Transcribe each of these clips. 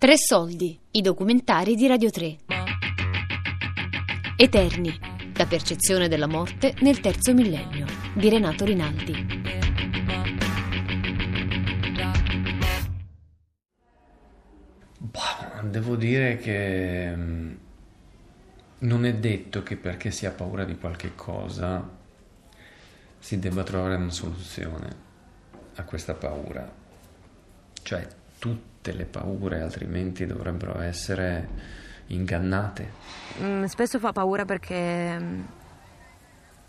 Tre soldi, i documentari di Radio 3. Eterni, la percezione della morte nel terzo millennio, di Renato Rinaldi. Devo dire che mm, non è detto che perché si ha paura di qualche cosa si debba trovare una soluzione a questa paura. Cioè, tutte le paure altrimenti dovrebbero essere ingannate. Mm, spesso fa paura perché mm,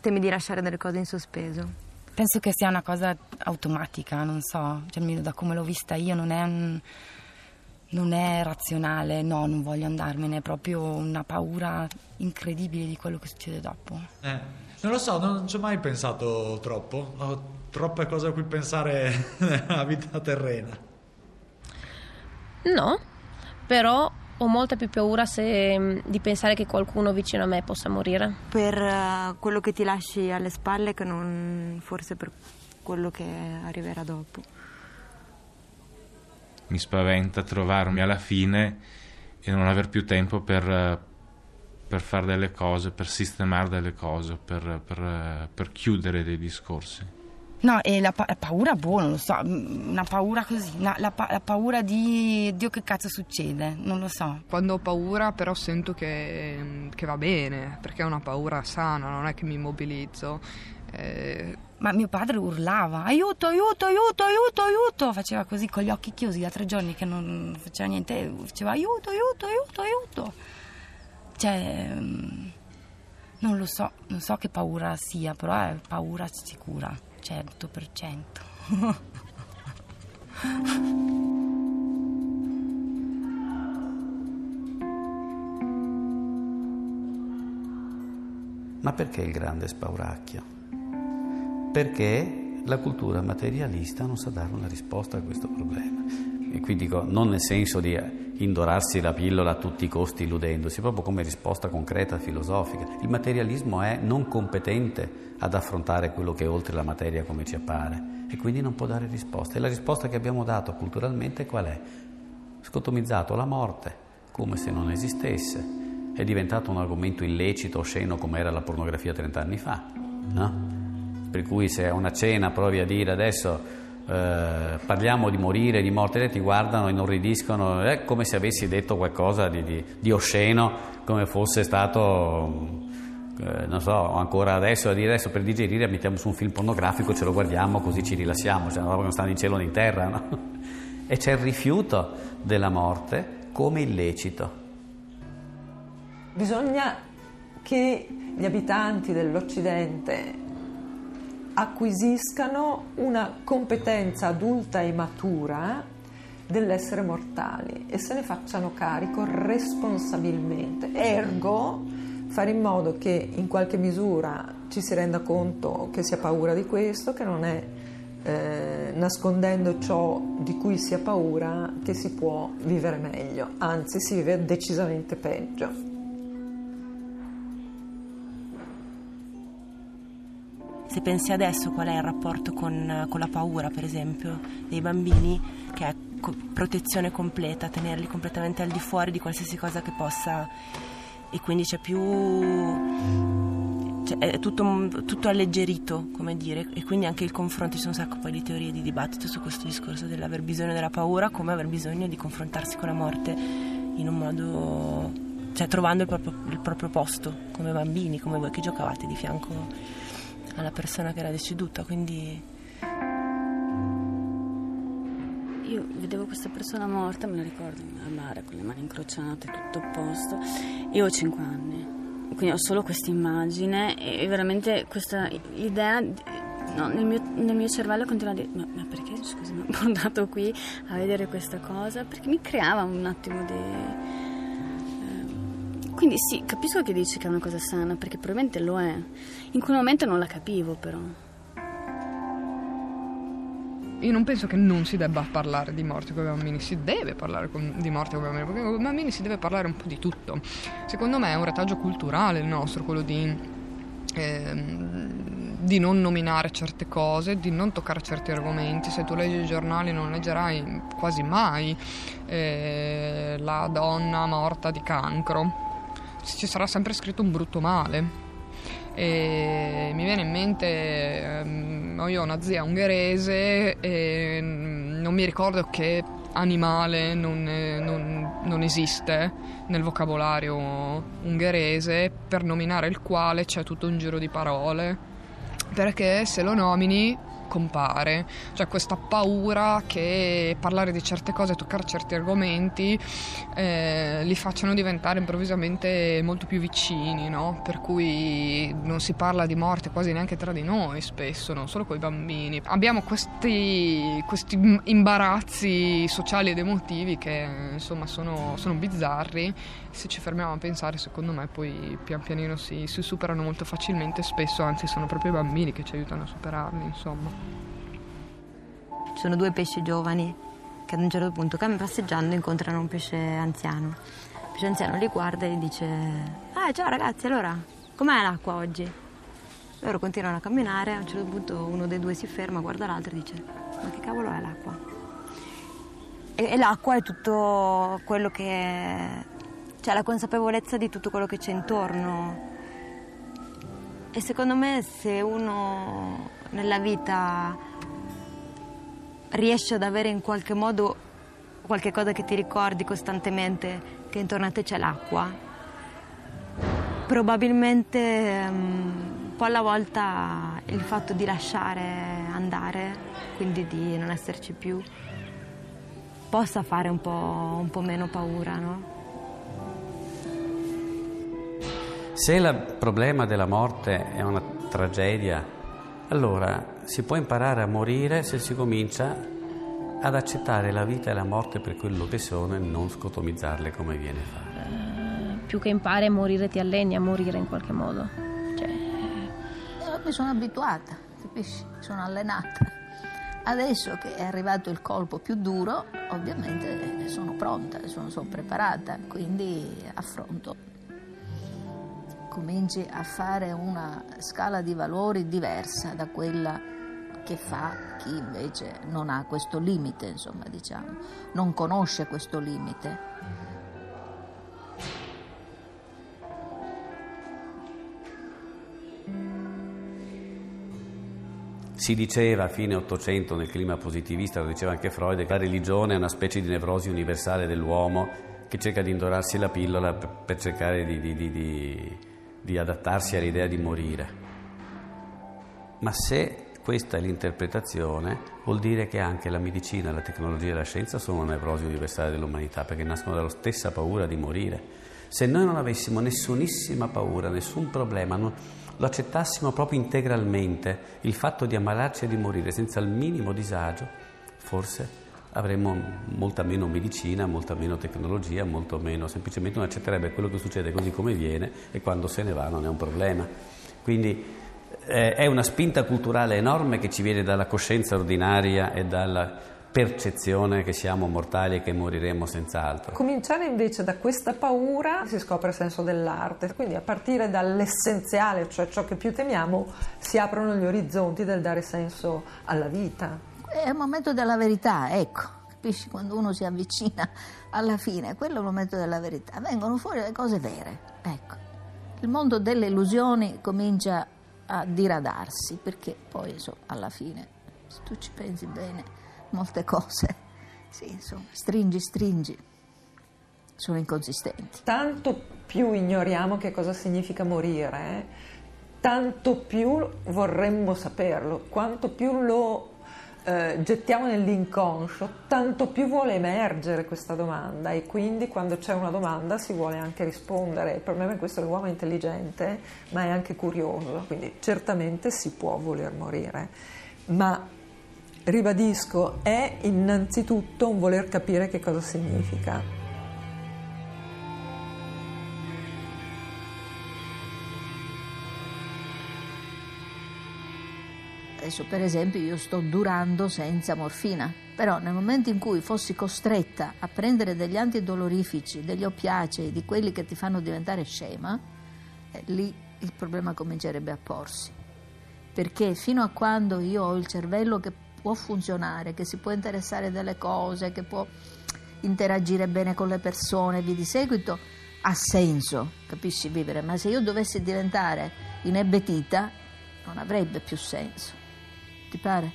temi di lasciare delle cose in sospeso. Penso che sia una cosa automatica, non so, cioè, almeno da come l'ho vista io non è, un- non è razionale, no, non voglio andarmene, è proprio una paura incredibile di quello che succede dopo. Eh, non lo so, non ci ho mai pensato troppo. Ho troppe cose a cui pensare nella vita terrena. No, però ho molta più paura se- mm, di pensare che qualcuno vicino a me possa morire. Per eh, quello che ti lasci alle spalle che non forse per quello che arriverà dopo. Mi spaventa trovarmi alla fine e non aver più tempo per, eh, per fare delle cose, per sistemare delle cose, per, per, eh, per chiudere dei discorsi. No, e la, pa- la paura, boh, non lo so, mm, una paura così, una- la, pa- la paura di Dio che cazzo succede, non lo so. Quando ho paura però sento che, che va bene, perché è una paura sana, non è che mi immobilizzo. Eh, Ma mio padre urlava, aiuto, aiuto, aiuto, aiuto, aiuto, faceva così con gli occhi chiusi da tre giorni che non faceva niente, faceva aiuto, aiuto, aiuto, aiuto. Cioè, mm, non lo so, non so che paura sia, però è paura sicura, 100%. Ma perché il grande spauracchio? Perché la cultura materialista non sa dare una risposta a questo problema. E qui dico non nel senso di indorarsi la pillola a tutti i costi illudendosi, proprio come risposta concreta filosofica. Il materialismo è non competente ad affrontare quello che è oltre la materia come ci appare e quindi non può dare risposta. E la risposta che abbiamo dato culturalmente qual è? Scotomizzato la morte come se non esistesse. È diventato un argomento illecito, osceno come era la pornografia 30 anni fa, no? Per cui se a una cena provi a dire adesso eh, parliamo di morire, di morte, ti guardano, inorridiscono, è come se avessi detto qualcosa di, di- di osceno, come fosse stato, eh, non so, ancora adesso adesso per digerire mettiamo su un film pornografico, ce lo guardiamo così ci rilassiamo, cioè una roba che non sta in cielo né in terra, no? E c'è il rifiuto della morte come illecito. Bisogna che gli abitanti dell'Occidente acquisiscano una competenza adulta e matura dell'essere mortali e se ne facciano carico responsabilmente. Ergo, fare in modo che in qualche misura ci si renda conto che si ha paura di questo, che non è eh, nascondendo ciò di cui si ha paura che si può vivere meglio, anzi si vive decisamente peggio. Se pensi adesso qual è il rapporto con, con la paura, per esempio, dei bambini, che è co- protezione completa, tenerli completamente al di fuori di qualsiasi cosa che possa. E quindi c'è più. cioè, è tutto, tutto alleggerito, come dire, e quindi anche il confronto. Ci sono un sacco poi di teorie di dibattito su questo discorso dell'aver bisogno della paura, come aver bisogno di confrontarsi con la morte in un modo. cioè trovando il proprio, il proprio posto, come bambini, come voi che giocavate di fianco alla persona che era deceduta, quindi Io vedevo questa persona morta, me la ricordo al mare con le mani incrociate, tutto a posto, e ho 5 anni. Quindi ho solo questa immagine e veramente questa idea no, nel, mio, nel mio cervello continua a dire ma, ma perché scusi mi ha qui a vedere questa cosa? Perché mi creava un attimo di... Quindi sì, capisco che dici che è una cosa sana, perché probabilmente lo è. In quel momento non la capivo però. Io non penso che non si debba parlare di morte con i bambini, si deve parlare con- di morte con i bambini, perché con i bambini si deve parlare un po' di tutto. Secondo me è un retaggio culturale il nostro, quello di, ehm, di non nominare certe cose, di non toccare certi argomenti. Se tu leggi i giornali non leggerai quasi mai eh, la donna morta di cancro. Ci sarà sempre scritto un brutto male. E mi viene in mente, ehm, io ho una zia ungherese e non mi ricordo che animale non, non, non, esiste nel vocabolario ungherese per nominare il quale c'è tutto un giro di parole perché se lo nomini compare, cioè questa paura che parlare di certe cose, toccare certi argomenti eh, li facciano diventare improvvisamente molto più vicini, no? per cui non si parla di morte quasi neanche tra di noi spesso, non solo con i bambini. Abbiamo questi, questi imbarazzi sociali ed emotivi che insomma sono, sono bizzarri, se ci fermiamo a pensare secondo me poi pian pianino si, si superano molto facilmente, spesso anzi sono proprio i bambini che ci aiutano a superarli insomma. Ci sono due pesci giovani che ad un certo punto, passeggiando, incontrano un pesce anziano. Il pesce anziano li guarda e gli dice: Ah, ciao ragazzi, allora, com'è l'acqua oggi? Loro continuano a camminare, a un certo punto uno dei due si ferma, guarda l'altro e dice: Ma che cavolo è l'acqua? E, e l'acqua è tutto quello che. cioè la consapevolezza di tutto quello che c'è intorno. E secondo me se uno nella vita riesci ad avere in qualche modo qualche cosa che ti ricordi costantemente che intorno a te c'è l'acqua, probabilmente um, un po' alla volta il fatto di lasciare andare, quindi di non esserci più, possa fare un po', un po meno paura, no? Se il problema della morte è una tragedia, allora si può imparare a morire se si comincia ad accettare la vita e la morte per quello che sono e non scotomizzarle come viene fatto. Uh, più che impari a morire ti alleni a morire in qualche modo. Cioè... Eh, mi sono abituata, capisci? Sono allenata. Adesso che è arrivato il colpo più duro, ovviamente sono pronta, sono, sono preparata, quindi affronto cominci a fare una scala di valori diversa da quella che fa chi invece non ha questo limite, insomma, diciamo, non conosce questo limite. Si diceva a fine Ottocento nel clima positivista, lo diceva anche Freud, che la religione è una specie di nevrosi universale dell'uomo che cerca di indorarsi la pillola per, cercare di, di, di, di adattarsi all'idea di morire. Ma se questa è l'interpretazione, vuol dire che anche la medicina, la tecnologia e la scienza sono una nevrosi universale dell'umanità, perché nascono dalla stessa paura di morire. Se noi non avessimo nessunissima paura, nessun problema, non, lo accettassimo proprio integralmente, il fatto di ammalarci e di morire senza il minimo disagio, forse avremmo molta meno medicina, molta meno tecnologia, molto meno, semplicemente non accetterebbe quello che succede così come viene e quando se ne va non è un problema. Quindi eh, è una spinta culturale enorme che ci viene dalla coscienza ordinaria e dalla percezione che siamo mortali e che moriremo senz'altro. Cominciare invece da questa paura si scopre il senso dell'arte, quindi a partire dall'essenziale, cioè ciò che più temiamo, si aprono gli orizzonti del dare senso alla vita. È il momento della verità, ecco, capisci? Quando uno si avvicina alla fine, quello è il momento della verità. Vengono fuori le cose vere, ecco. Il mondo delle illusioni comincia a diradarsi, perché poi insomma, alla fine, se tu ci pensi bene, molte cose, sì, insomma, stringi, stringi, sono inconsistenti. Tanto più ignoriamo che cosa significa morire, eh? tanto più vorremmo saperlo, quanto più lo eh, gettiamo nell'inconscio, tanto più vuole emergere questa domanda e quindi quando c'è una domanda si vuole anche rispondere. Il problema è questo, l'uomo è intelligente ma è anche curioso, quindi certamente si può voler morire, ma ribadisco, è innanzitutto un voler capire che cosa significa. Adesso per esempio io sto durando senza morfina, però nel momento in cui fossi costretta a prendere degli antidolorifici, degli oppiacei, di quelli che ti fanno diventare scema, eh, lì il problema comincerebbe a porsi. perché fino a quando io ho il cervello che può funzionare, che si può interessare delle cose, che può interagire bene con le persone, vi di seguito, ha senso, capisci, vivere, ma se io dovessi diventare inebetita non avrebbe più senso. Ti pare?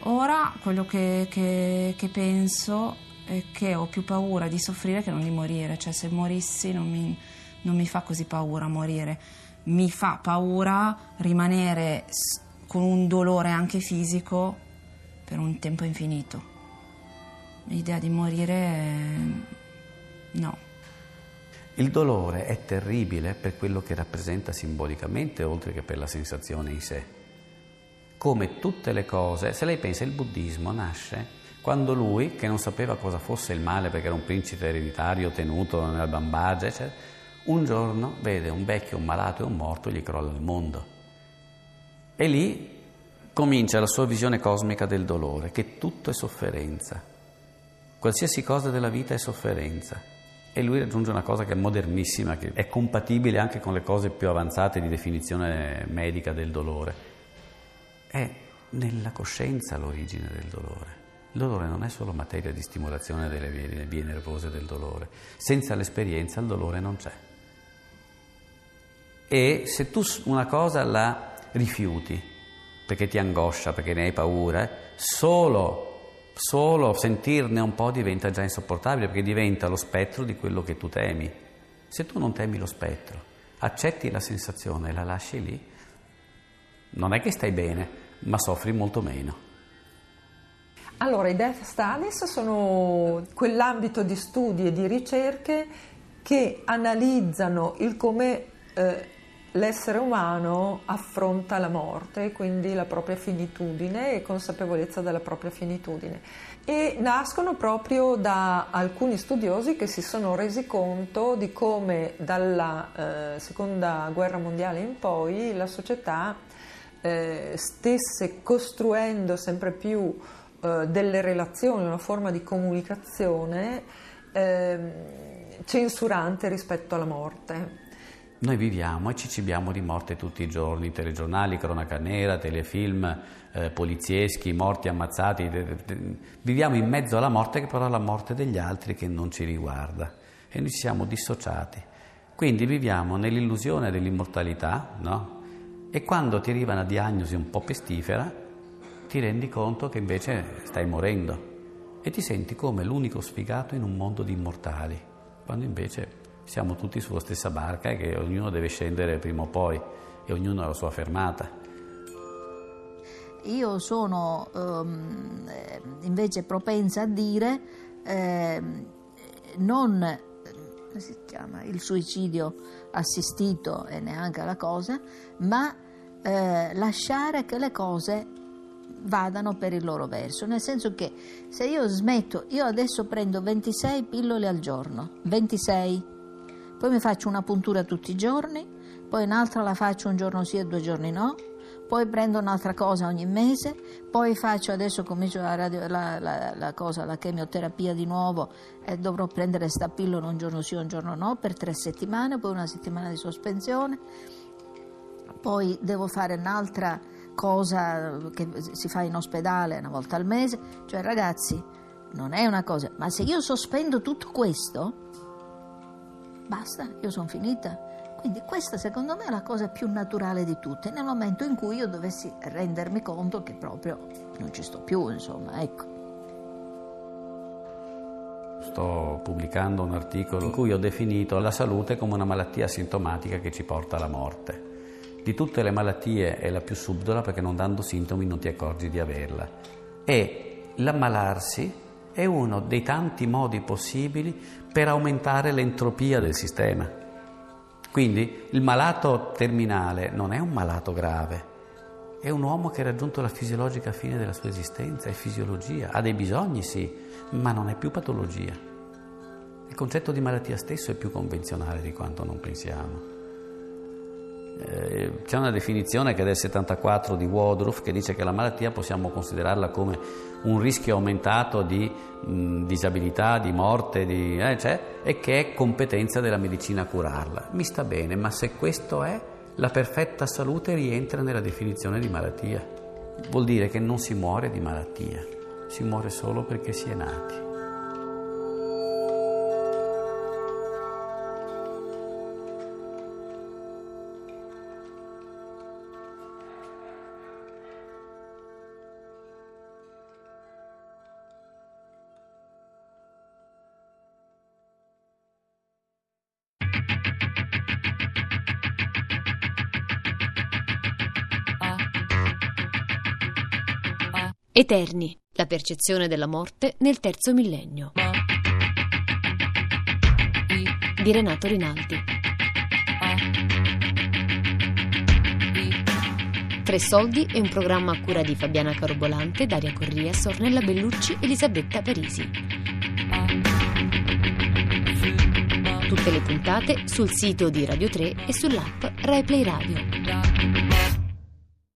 Ora quello che, che, che penso è che ho più paura di soffrire che non di morire, cioè se morissi non mi, non mi fa così paura morire, mi fa paura rimanere con un dolore anche fisico per un tempo infinito. L'idea di morire no. Il dolore è terribile per quello che rappresenta simbolicamente, oltre che per la sensazione in sé. Come tutte le cose, se lei pensa il buddismo nasce quando lui, che non sapeva cosa fosse il male perché era un principe ereditario tenuto nel bambagia, eccetera, un giorno vede un vecchio, un malato e un morto e gli crolla il mondo. E lì comincia la sua visione cosmica del dolore, che tutto è sofferenza. Qualsiasi cosa della vita è sofferenza. E lui raggiunge una cosa che è modernissima, che è compatibile anche con le cose più avanzate di definizione medica del dolore. È nella coscienza l'origine del dolore. Il dolore non è solo materia di stimolazione delle vie, vie nervose del dolore. Senza l'esperienza il dolore non c'è. E se tu una cosa la rifiuti, perché ti angoscia, perché ne hai paura, solo solo sentirne un po' diventa già insopportabile perché diventa lo spettro di quello che tu temi. Se tu non temi lo spettro, accetti la sensazione e la lasci lì, non è che stai bene, ma soffri molto meno. Allora, i Death Studies sono quell'ambito di studi e di ricerche che analizzano il come eh, l'essere umano affronta la morte, quindi la propria finitudine e consapevolezza della propria finitudine. E nascono proprio da alcuni studiosi che si sono resi conto di come dalla eh, seconda guerra mondiale in poi la società eh, stesse costruendo sempre più eh, delle relazioni, una forma di comunicazione ehm, censurante rispetto alla morte. Noi viviamo e ci cibiamo di morte tutti i giorni, telegiornali, cronaca nera, telefilm, eh, polizieschi, morti ammazzati. Viviamo in mezzo alla morte che però è la morte degli altri che non ci riguarda e noi ci siamo dissociati. Quindi viviamo nell'illusione dell'immortalità, no? E quando ti arriva una diagnosi un po' pestifera, ti rendi conto che invece stai morendo e ti senti come l'unico sfigato in un mondo di immortali, quando invece siamo tutti sulla stessa barca e che ognuno deve scendere prima o poi e ognuno ha la sua fermata. Io sono um, invece propensa a dire eh, non si chiama, il suicidio assistito e neanche la cosa, ma eh, lasciare che le cose vadano per il loro verso, nel senso che se io smetto, io adesso prendo 26 pillole al giorno, 26 poi mi faccio una puntura tutti i giorni, poi un'altra la faccio un giorno sì e due giorni no, poi prendo un'altra cosa ogni mese, poi faccio adesso comincio la, radio, la, la, la, cosa, la chemioterapia di nuovo e dovrò prendere sta pillola un giorno sì un giorno no per tre settimane, poi una settimana di sospensione, poi devo fare un'altra cosa che si fa in ospedale una volta al mese, cioè ragazzi non è una cosa, ma se io sospendo tutto questo basta, io sono finita. Quindi questa secondo me è la cosa più naturale di tutte, nel momento in cui io dovessi rendermi conto che proprio non ci sto più, insomma, ecco. Sto pubblicando un articolo in cui ho definito la salute come una malattia sintomatica che ci porta alla morte. Di tutte le malattie è la più subdola perché non dando sintomi non ti accorgi di averla. E l'ammalarsi è uno dei tanti modi possibili per aumentare l'entropia del sistema. Quindi il malato terminale non è un malato grave, è un uomo che ha raggiunto la fisiologica fine della sua esistenza, è fisiologia, ha dei bisogni sì, ma non è più patologia. Il concetto di malattia stesso è più convenzionale di quanto non pensiamo. Eh, c'è una definizione che è del 74 di Woodruff che dice che la malattia possiamo considerarla come un rischio aumentato di mh, disabilità, di morte, di, eh, cioè, e che è competenza della medicina curarla. Mi sta bene, ma se questo è, La perfetta salute rientra nella definizione di malattia. Vuol dire che non si muore di malattia, si muore solo perché si è nati. Eterni, la percezione della morte nel terzo millennio. Di Renato Rinaldi. Tre soldi è un programma a cura di Fabiana Carobolante, Daria Corria, Sornella Bellucci, Elisabetta Parisi. Tutte le puntate sul sito di Radio 3 e sull'app RaiPlay Radio.